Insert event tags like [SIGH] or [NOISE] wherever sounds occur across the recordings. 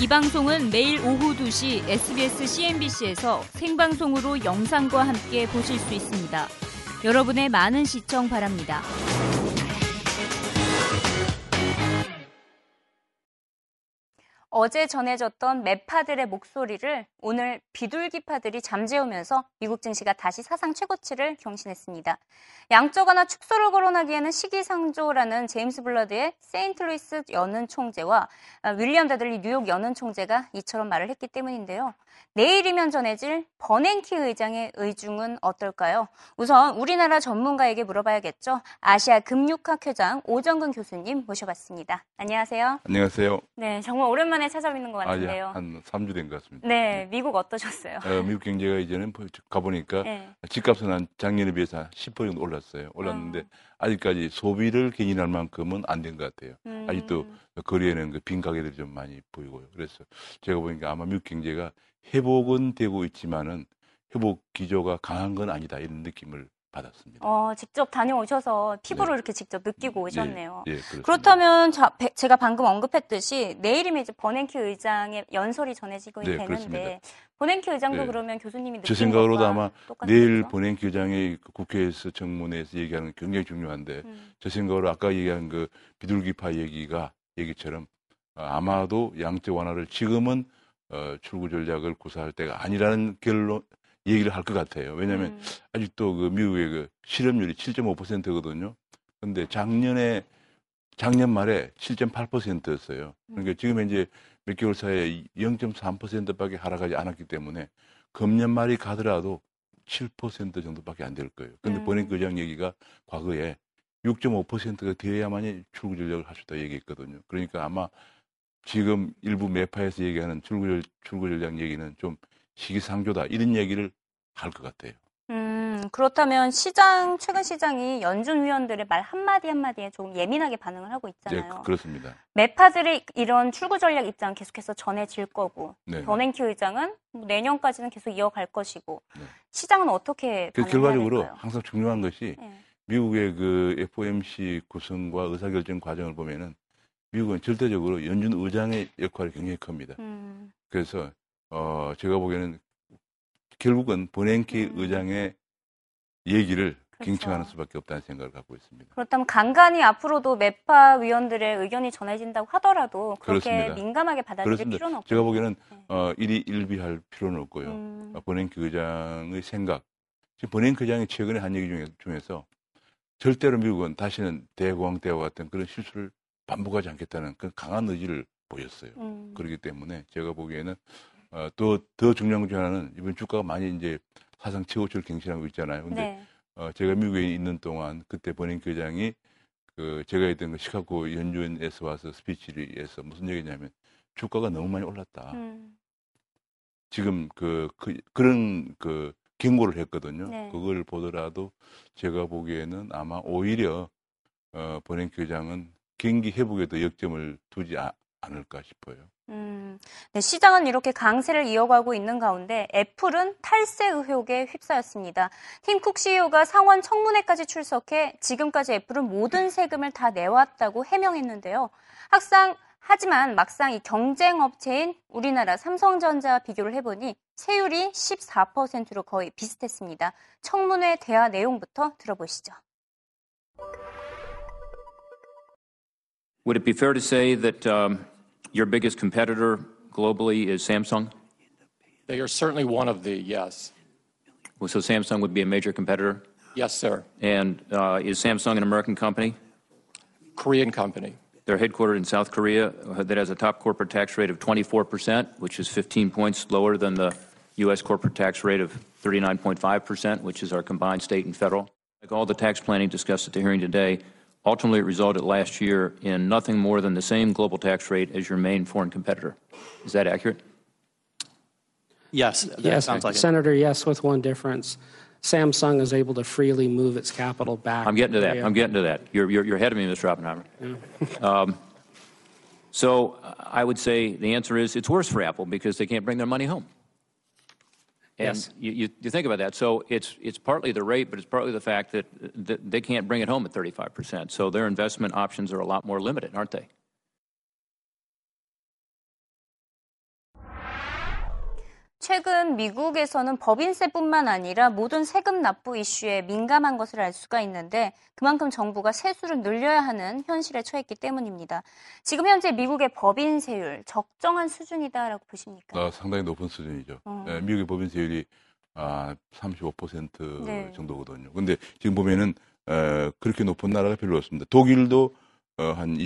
이 방송은 매일 오후 2시 SBS CNBC에서 생방송으로 영상과 함께 보실 수 있습니다. 여러분의 많은 시청 바랍니다. 어제 전해졌던 매파들의 목소리를 오늘 비둘기파들이 잠재우면서 미국 증시가 다시 사상 최고치를 경신했습니다. 양적 완화 축소를 거론하기에는 시기상조라는 제임스 불러드의 세인트루이스 연은 총재와 윌리엄 다들리 뉴욕 연은 총재가 이처럼 말을 했기 때문인데요. 내일이면 전해질 버냉키 의장의 의중은 어떨까요? 우선 우리나라 전문가에게 물어봐야겠죠. 아시아 금융학 회장 오정근 교수님 모셔봤습니다. 안녕하세요. 안녕하세요. 네, 정말 오랜만에 찾아뵙는 것 같은데요. 아, 예, 한 3주 된 것 같습니다. 네, 미국 어떠셨어요? 어, 미국 경제가 이제는 가보니까 네. 집값은 한 작년에 비해서 한10% 정도 올랐어요. 올랐는데 어. 아직까지 소비를 견인할 만큼은 안 된 것 같아요. 음. 아직도 거리에는 그 빈 가게들이 좀 많이 보이고요. 그래서 제가 보니까 아마 미국 경제가 회복은 되고 있지만은 회복 기조가 강한 건 아니다 이런 느낌을 받았습니다. 어, 직접 다녀오셔서 피부로 네. 이렇게 직접 느끼고 오셨네요. 예, 예, 그렇습니다. 그렇다면 자- 배- 제가 방금 언급했듯이 내일이면 이제 버냉키 의장의 연설이 전해지고 네, 되는데. 버냉키 의장도 네. 그러면 교수님이 제 생각으로도 아마 내일 거죠? 본행 교장이 그 국회에서 청문회에서 얘기하는 게 굉장히 중요한데 음. 제 생각으로 아까 얘기한 그 비둘기파 얘기가 얘기처럼 어, 아마도 양적 완화를 지금은 어, 출구 전략을 구사할 때가 아니라는 결론 얘기를 할 것 같아요. 왜냐하면 음. 아직도 그 미국의 그 실업률이 7.5%거든요. 근데 작년에 작년 말에 7.8%였어요. 그러니까 지금 현재 몇 개월 사이에 0.3%밖에 하락하지 않았기 때문에 금년 말이 가더라도 7% 정도밖에 안 될 거예요. 근데 음. 본인 의장 얘기가 과거에 6.5%가 되어야만이 출구 전략을 할 수 있다 얘기했거든요. 그러니까 아마 지금 일부 매파에서 얘기하는 출구 전략 얘기는 좀 시기상조다 이런 얘기를 할것 같아요. 음, 그렇다면 시장 최근 시장이 연준 위원들의 말 한마디 한마디에 조금 예민하게 반응을 하고 예, 있잖아요. 그- 그렇습니다. 매파들의 이런 출구 전략 입장 계속해서 전해질 거고 네. 버냉키 의장은 뭐 내년까지는 계속 이어갈 것이고 네. 시장은 어떻게 그 결과적으로 될까요? 항상 중요한 것이 예. 미국의 그 FOMC 구성과 의사결정 과정을 보면은 미국은 절대적으로 연준 의장의 역할이 굉장히 큽니다. 음, 그래서 어 제가 보기에는 결국은 버냉키 음. 의장의 얘기를 그렇죠. 경청하는 수밖에 없다는 생각을 갖고 있습니다. 그렇다면 간간히 앞으로도 매파 위원들의 의견이 전해진다고 하더라도 그렇게 그렇습니다. 민감하게 받아들일 그렇습니다. 필요는 없고 제가 보기에는 네. 어 일이 일비할 필요는 없고요. 음, 어, 버냉키 의장의 생각. 지금 버냉키 의장이 최근에 한 얘기 중에, 중에서 절대로 미국은 다시는 대공황 때와 같은 그런 실수를 반복하지 않겠다는 그 강한 의지를 보였어요. 음, 그렇기 때문에 제가 보기에는 어, 또 더 중요한 것 중에 하나는 이번 주가가 많이 이제 사상 최고치를 경신하고 있잖아요. 근데 네. 어, 제가 미국에 있는 동안 그때 버냉키 의장이 그 제가 있던 그 시카고 연준에서 와서 스피치에서 무슨 얘기냐면 주가가 너무 많이 올랐다. 음, 지금 그, 그 그런 그 경고를 했거든요. 네. 그걸 보더라도 제가 보기에는 아마 오히려 어, 버냉키 의장은 경기 회복에도 역점을 두지 아- 않을까 싶어요. 음, 네, 시장은 이렇게 강세를 이어가고 있는 가운데 애플은 탈세 의혹에 휩싸였습니다. 팀쿡 CEO가 상원 청문회까지 출석해 지금까지 애플은 모든 세금을 다 내왔다고 해명했는데요. 항상 하지만 막상 이 경쟁 업체인 우리나라 삼성전자와 비교를 해보니 세율이 14%로 거의 비슷했습니다. 청문회 대화 내용부터 들어보시죠. Would it be fair to say that um, your biggest competitor globally is Samsung? They are certainly one of the, yes. Well, So Samsung would be a major competitor? Yes, sir. And uh, is Samsung an American company? Korean company. They're headquartered in South Korea uh, that has a top corporate tax rate of 24%, which is 15 points lower than the U.S. corporate tax rate of 39.5%, which is our combined state and federal. Like all the tax planning discussed at the hearing today, ultimately it resulted last year in nothing more than the same global tax rate as your main foreign competitor. Is that accurate? Yes, that Yes, sounds like it. Senator, yes, with one difference. Samsung is able to freely move its capital back. I'm getting to that. I'm getting to that. You're, you're, you're ahead of me, Mr. Oppenheimer. [LAUGHS] um, so I would say the answer is it's worse for Apple because they can't bring their money home. And Yes. you, you, you think about that. So it's, it's partly the rate, but it's partly the fact that, that they can't bring it home at 35%. So their investment options are a lot more limited, aren't they? 최근 미국에서는 법인세뿐만 아니라 모든 세금 납부 이슈에 민감한 것을 알 수가 있는데 그만큼 정부가 세수를 늘려야 하는 현실에 처했기 때문입니다. 지금 현재 미국의 법인세율 적정한 수준이다라고 보십니까? 어, 상당히 높은 수준이죠. 어. 예, 미국의 법인세율이 아, 35% 네. 정도거든요. 근데 지금 보면은 어, 그렇게 높은 나라가 별로 없습니다. 독일도 어, 한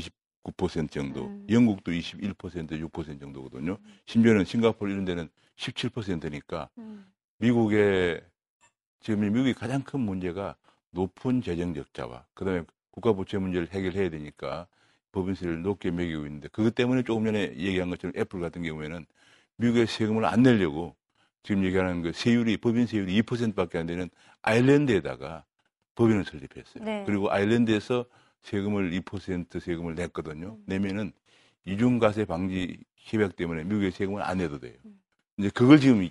29% 정도, 음. 영국도 21%, 6% 정도거든요. 심지어는 싱가포르 이런 데는 17%니까 음. 미국의 지금 미국의 가장 큰 문제가 높은 재정 적자와 그다음에 국가 부채 문제를 해결해야 되니까 법인세를 높게 매기고 있는데 그것 때문에 조금 전에 얘기한 것처럼 애플 같은 경우에는 미국의 세금을 안 내려고 지금 얘기하는 그 세율이 법인 세율이 2%밖에 안 되는 아일랜드에다가 법인을 설립했어요. 네. 그리고 아일랜드에서 세금을 2% 세금을 냈거든요. 음. 내면은 이중과세 방지 협약 때문에 미국의 세금을 안 내도 돼요. 음. 이제 그걸 지금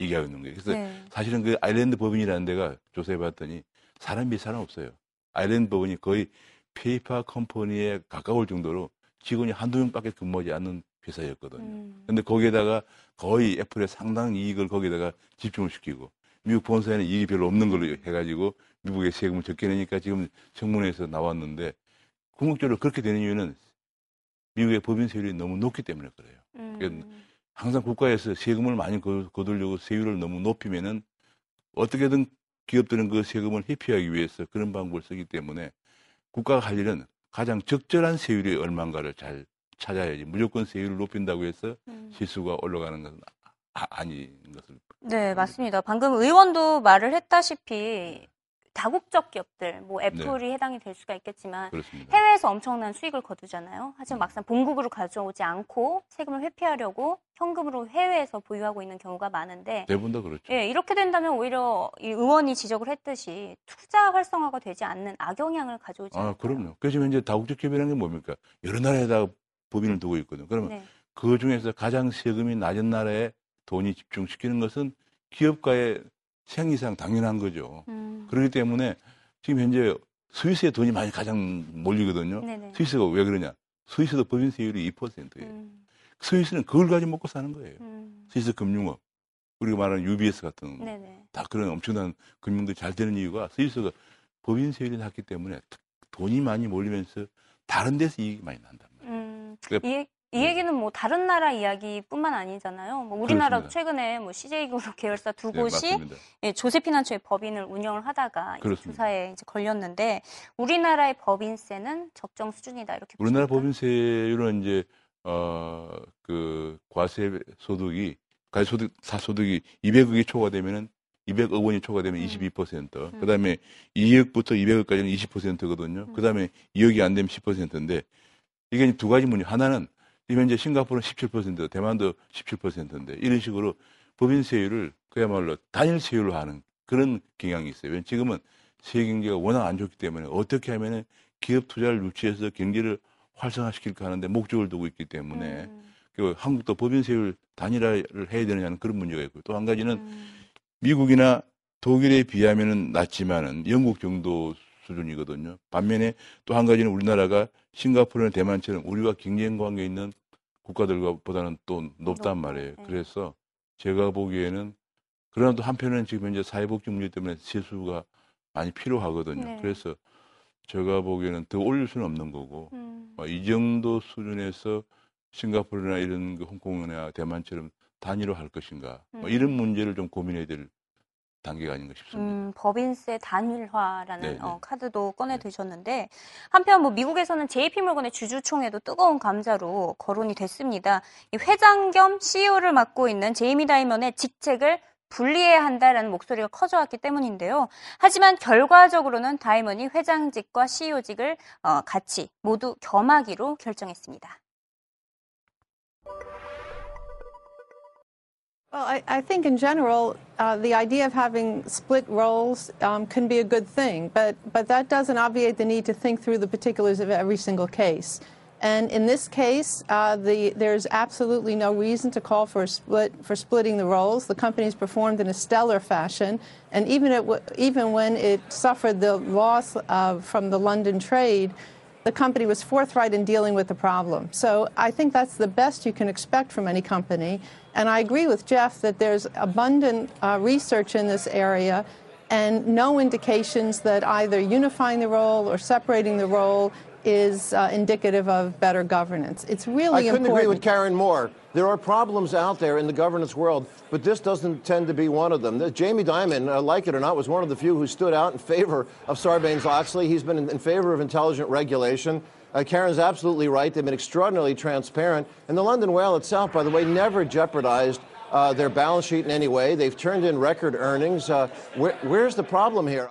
얘기하고 있는 거예요. 그래서 네. 사실은 그 아일랜드 법인이라는 데가 조사해 봤더니 사람이 사람 없어요. 아일랜드 법인이 거의 페이퍼 컴퍼니에 가까울 정도로 직원이 한두 명밖에 근무하지 않는 회사였거든요. 음. 근데 거기에다가 거의 애플의 상당 이익을 거기에다가 집중을 시키고 미국 본사에는 이익이 별로 없는 걸로 해가지고 미국의 세금을 적게 내니까 지금 청문회에서 나왔는데 궁극적으로 그렇게 되는 이유는 미국의 법인 세율이 너무 높기 때문에 그래요. 음. 항상 국가에서 세금을 많이 거- 거두려고 세율을 너무 높이면은 어떻게든 기업들은 그 세금을 회피하기 위해서 그런 방법을 쓰기 때문에 국가가 할 일은 가장 적절한 세율이 얼마인가를 잘 찾아야지 무조건 세율을 높인다고 해서 음. 지수가 올라가는 것은 아, 아닌 것을 네, 맞습니다. 방금 의원도 말을 했다시피 다국적 기업들, 뭐 애플이 해당이 될 수가 있겠지만 그렇습니다. 해외에서 엄청난 수익을 거두잖아요. 음. 하지만 막상 본국으로 가져오지 않고 세금을 회피하려고 현금으로 해외에서 보유하고 있는 경우가 많은데 대부분 다 그렇죠. 예, 이렇게 된다면 오히려 이 의원이 지적을 했듯이 투자 활성화가 되지 않는 악영향을 가져오지 아, 않을까요? 그럼요. 그래서 이제 다국적 기업이라는 게 뭡니까? 여러 나라에다가 법인을 두고 있거든요. 그러면 네. 그 중에서 가장 세금이 낮은 나라에 돈이 집중시키는 것은 기업가의 생리상 당연한 거죠. 음. 그렇기 때문에 지금 현재 스위스에 돈이 많이 가장 몰리거든요. 네네. 스위스가 왜 그러냐? 스위스도 법인 세율이 2%예요. 음. 스위스는 그걸 가지고 먹고 사는 거예요. 음. 스위스 금융업. 우리가 말하는 UBS 같은 네네. 다 그런 엄청난 금융들이 잘 되는 이유가 스위스가 법인 세율이 낮기 때문에 돈이 많이 몰리면서 다른 데서 이익이 많이 난단 말이에요. 음. 그러니까- 이, 이 얘기는 뭐 다른 나라 이야기뿐만 아니잖아요. 뭐 우리나라도 그렇습니다. 최근에 뭐 CJ그룹 [LAUGHS] 계열사 두 네, 곳이 맞습니다. 예, 조세피난처의 법인을 운영을 하다가. 조사에 이제 걸렸는데 우리나라의 법인세는 적정 수준이다 이렇게 우리나라? 법인세율은 이제 어그 과세 소득이 과세 소득 사소득이 200억이 초과되면은 200억 원이 초과되면 음. 22%. 그다음에 2억부터 200억까지는 20%거든요. 음. 그다음에 2억이 안 되면 10%인데 이게 두 가지 문제. 하나는 지금 현재 싱가포르는 17%, 대만도 17%인데 이런 식으로 법인세율을 그야말로 단일 세율로 하는 그런 경향이 있어요. 왜냐면 지금은 세계 경제가 워낙 안 좋기 때문에 어떻게 하면은 기업 투자를 유치해서 경제를 활성화시킬까 하는데 목적을 두고 있기 때문에 음. 그 한국도 법인세율 단일화를 해야 되느냐는 그런 문제가 있고 또 한 가지는 음. 미국이나 독일에 비하면은 낮지만은 영국 정도 수준이거든요. 반면에 또 한 가지는 우리나라가 싱가포르나 대만처럼 우리와 경쟁 관계 있는 국가들보다는 또 높단 말이에요. 네. 그래서 제가 보기에는 그러나 또 한편은 지금 현재 사회복지 문제 때문에 세수가 많이 필요하거든요. 네. 그래서 제가 보기에는 더 올릴 수는 없는 거고 음. 어, 이 정도 수준에서 싱가포르나 이런 그 홍콩이나 대만처럼 단위로 할 것인가 뭐 음. 이런 문제를 좀 고민해야 될 단계가 아닌가 싶습니다. 음, 법인세 단일화라는 네네. 어, 카드도 꺼내 드셨는데 한편 뭐 미국에서는 JP모건의 주주총회도 뜨거운 감자로 거론이 됐습니다. 이 회장 겸 CEO를 맡고 있는 제이미 다이먼의 직책을 분리해야 한다라는 목소리가 커져왔기 때문인데요. 하지만 결과적으로는 다이먼이 회장직과 CEO직을 어, 같이 모두 겸하기로 결정했습니다. Well, I, I think in general, uh, the idea of having split roles um, can be a good thing, but, but that doesn't obviate the need to think through the particulars of every single case. And in this case, uh, the, there's absolutely no reason to call for split for splitting the roles. The company's performed in a stellar fashion, and even, it, even when it suffered the loss of, from the London trade, the company was forthright in dealing with the problem. So I think that's the best you can expect from any company. And I agree with Jeff that there's abundant uh, research in this area and no indications that either unifying the role or separating the role is uh, indicative of better governance. It's really I couldn't important. agree with Karen more. There are problems out there in the governance world, but this doesn't tend to be one of them. Jamie Dimon, uh, like it or not, was one of the few who stood out in favor of Sarbanes-Oxley. He's been in, in favor of intelligent regulation. Uh, Karen's absolutely right. They've been extraordinarily transparent. And the London Whale itself, by the way, never jeopardized uh, their balance sheet in any way. They've turned in record earnings. Uh, where, where's the problem here?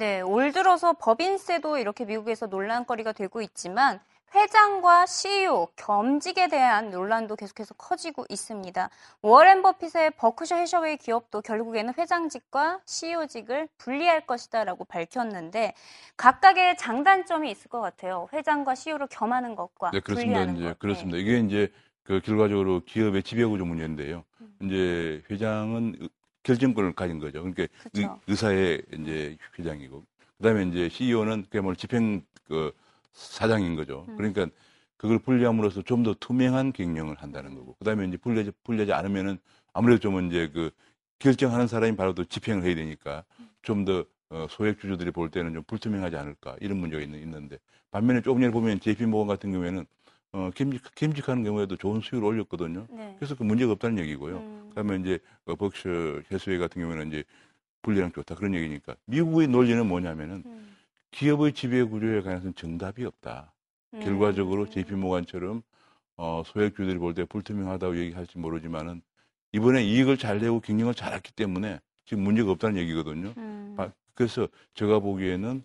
네, 올 들어서 법인세도 이렇게 미국에서 논란거리가 되고 있지만 회장과 CEO 겸직에 대한 논란도 계속해서 커지고 있습니다. 워렌 버핏의 버크셔 해셔웨이 기업도 결국에는 회장직과 CEO직을 분리할 것이다라고 밝혔는데 각각의 장단점이 있을 것 같아요. 회장과 CEO를 겸하는 것과 네, 그렇습니다. 분리하는 이제 것. 그렇습니다. 이게 이제 그 결과적으로 기업의 지배구조 문제인데요. 이제 회장은 의- 결정권을 가진 거죠. 그러니까. 의, 사의 이제 회장이고, 그다음에 이제 CEO는 그야말로 집행 그 사장인 거죠. 그러니까 그걸 분리함으로써 좀 더 투명한 경영을 한다는 거고, 그다음에 이제 분리하지 분리하지 않으면은 아무래도 좀 이제 그 결정하는 사람이 바로 또 집행을 해야 되니까 좀더 어, 소액 주주들이 볼 때는 좀 불투명하지 않을까 이런 문제가 있는, 있는데 반면에 조금 전에 보면 JP 모건 같은 경우에는 어, 겸직, 겸직하는 경우에도 좋은 수익을 올렸거든요. 네. 그래서 그 문제가 없다는 얘기고요. 음. 그다음에 이제 어, 벅셔 해수회 같은 경우에는 이제 분리랑 좋다 그런 얘기니까 미국의 논리는 뭐냐면은 음. 기업의 지배 구조에 관해서는 정답이 없다. 음. 결과적으로 JP 모건처럼 어, 소액 주주들이 볼 때 불투명하다고 얘기할지 모르지만은 이번에 이익을 잘 내고 경영을 잘했기 때문에 지금 문제가 없다는 얘기거든요. 음. 아, 그래서 제가 보기에는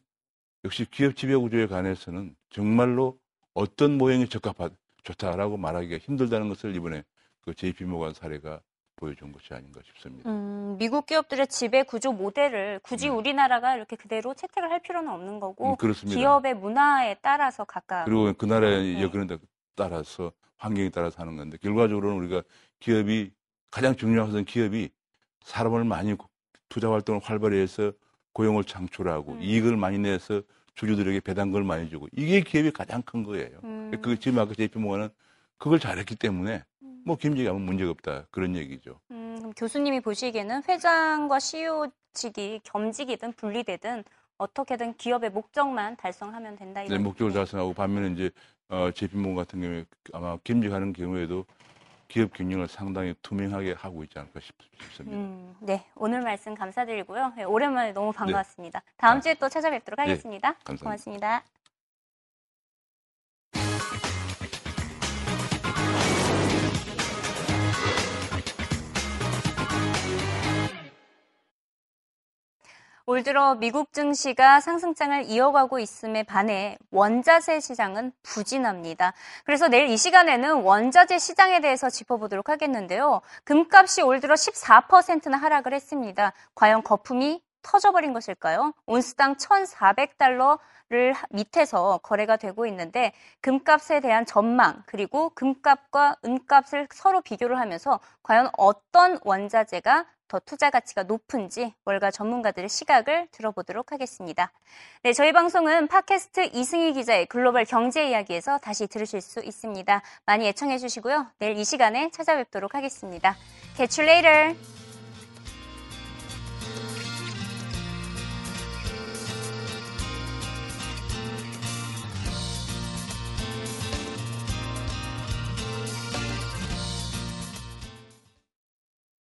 역시 기업 지배 구조에 관해서는 정말로 어떤 모형이 적합하 좋다라고 말하기가 힘들다는 것을 이번에 그 JP 모건 사례가 보여준 것이 아닌가 싶습니다. 음, 미국 기업들의 지배 구조 모델을 굳이 우리나라가 이렇게 그대로 채택을 할 필요는 없는 거고 음, 그렇습니다. 기업의 문화에 따라서 각각 그리고 그 나라의 네. 여건에 따- 따라서 환경에 따라서 하는 건데 결과적으로는 우리가 기업이 가장 중요한 것은 기업이 사람을 많이 투자 활동을 활발히 해서 고용을 창출하고 음. 이익을 많이 내서 주주들에게 배당금을 많이 주고 이게 기업이 가장 큰 거예요. 음. 그 지금 아까 JP 모건은 그걸 잘했기 때문에 뭐 김직이 하면 문제가 없다 그런 얘기죠. 음, 그럼 교수님이 보시기에는 회장과 CEO직이 겸직이든 분리되든 어떻게든 기업의 목적만 달성하면 된다 네, 이런 목적을 네. 달성하고 반면에 이제 어, JP 모건 같은 경우에 아마 김직하는 경우에도 기업 경영을 상당히 투명하게 하고 있지 않을까 싶, 습니다 음, 네, 오늘 말씀 감사드리고요. 네, 오랜만에 너무 반가웠습니다. 다음 아, 주에 또 찾아뵙도록 네, 하겠습니다. 감사합니다. 고맙습니다. 올 들어 미국 증시가 상승장을 이어가고 있음에 반해 원자재 시장은 부진합니다. 그래서 내일 이 시간에는 원자재 시장에 대해서 짚어보도록 하겠는데요. 금값이 올 들어 14%나 하락을 했습니다. 과연 거품이 터져버린 것일까요? 온스당 1,400달러를 밑에서 거래가 되고 있는데 금값에 대한 전망 그리고 금값과 은값을 서로 비교를 하면서 과연 어떤 원자재가 더 투자 가치가 높은지 월가 전문가들의 시각을 들어보도록 하겠습니다. 네, 저희 방송은 팟캐스트 이승희 기자의 글로벌 경제 이야기에서 다시 들으실 수 있습니다. 많이 애청해 주시고요. 내일 이 시간에 찾아뵙도록 하겠습니다. Catch you later.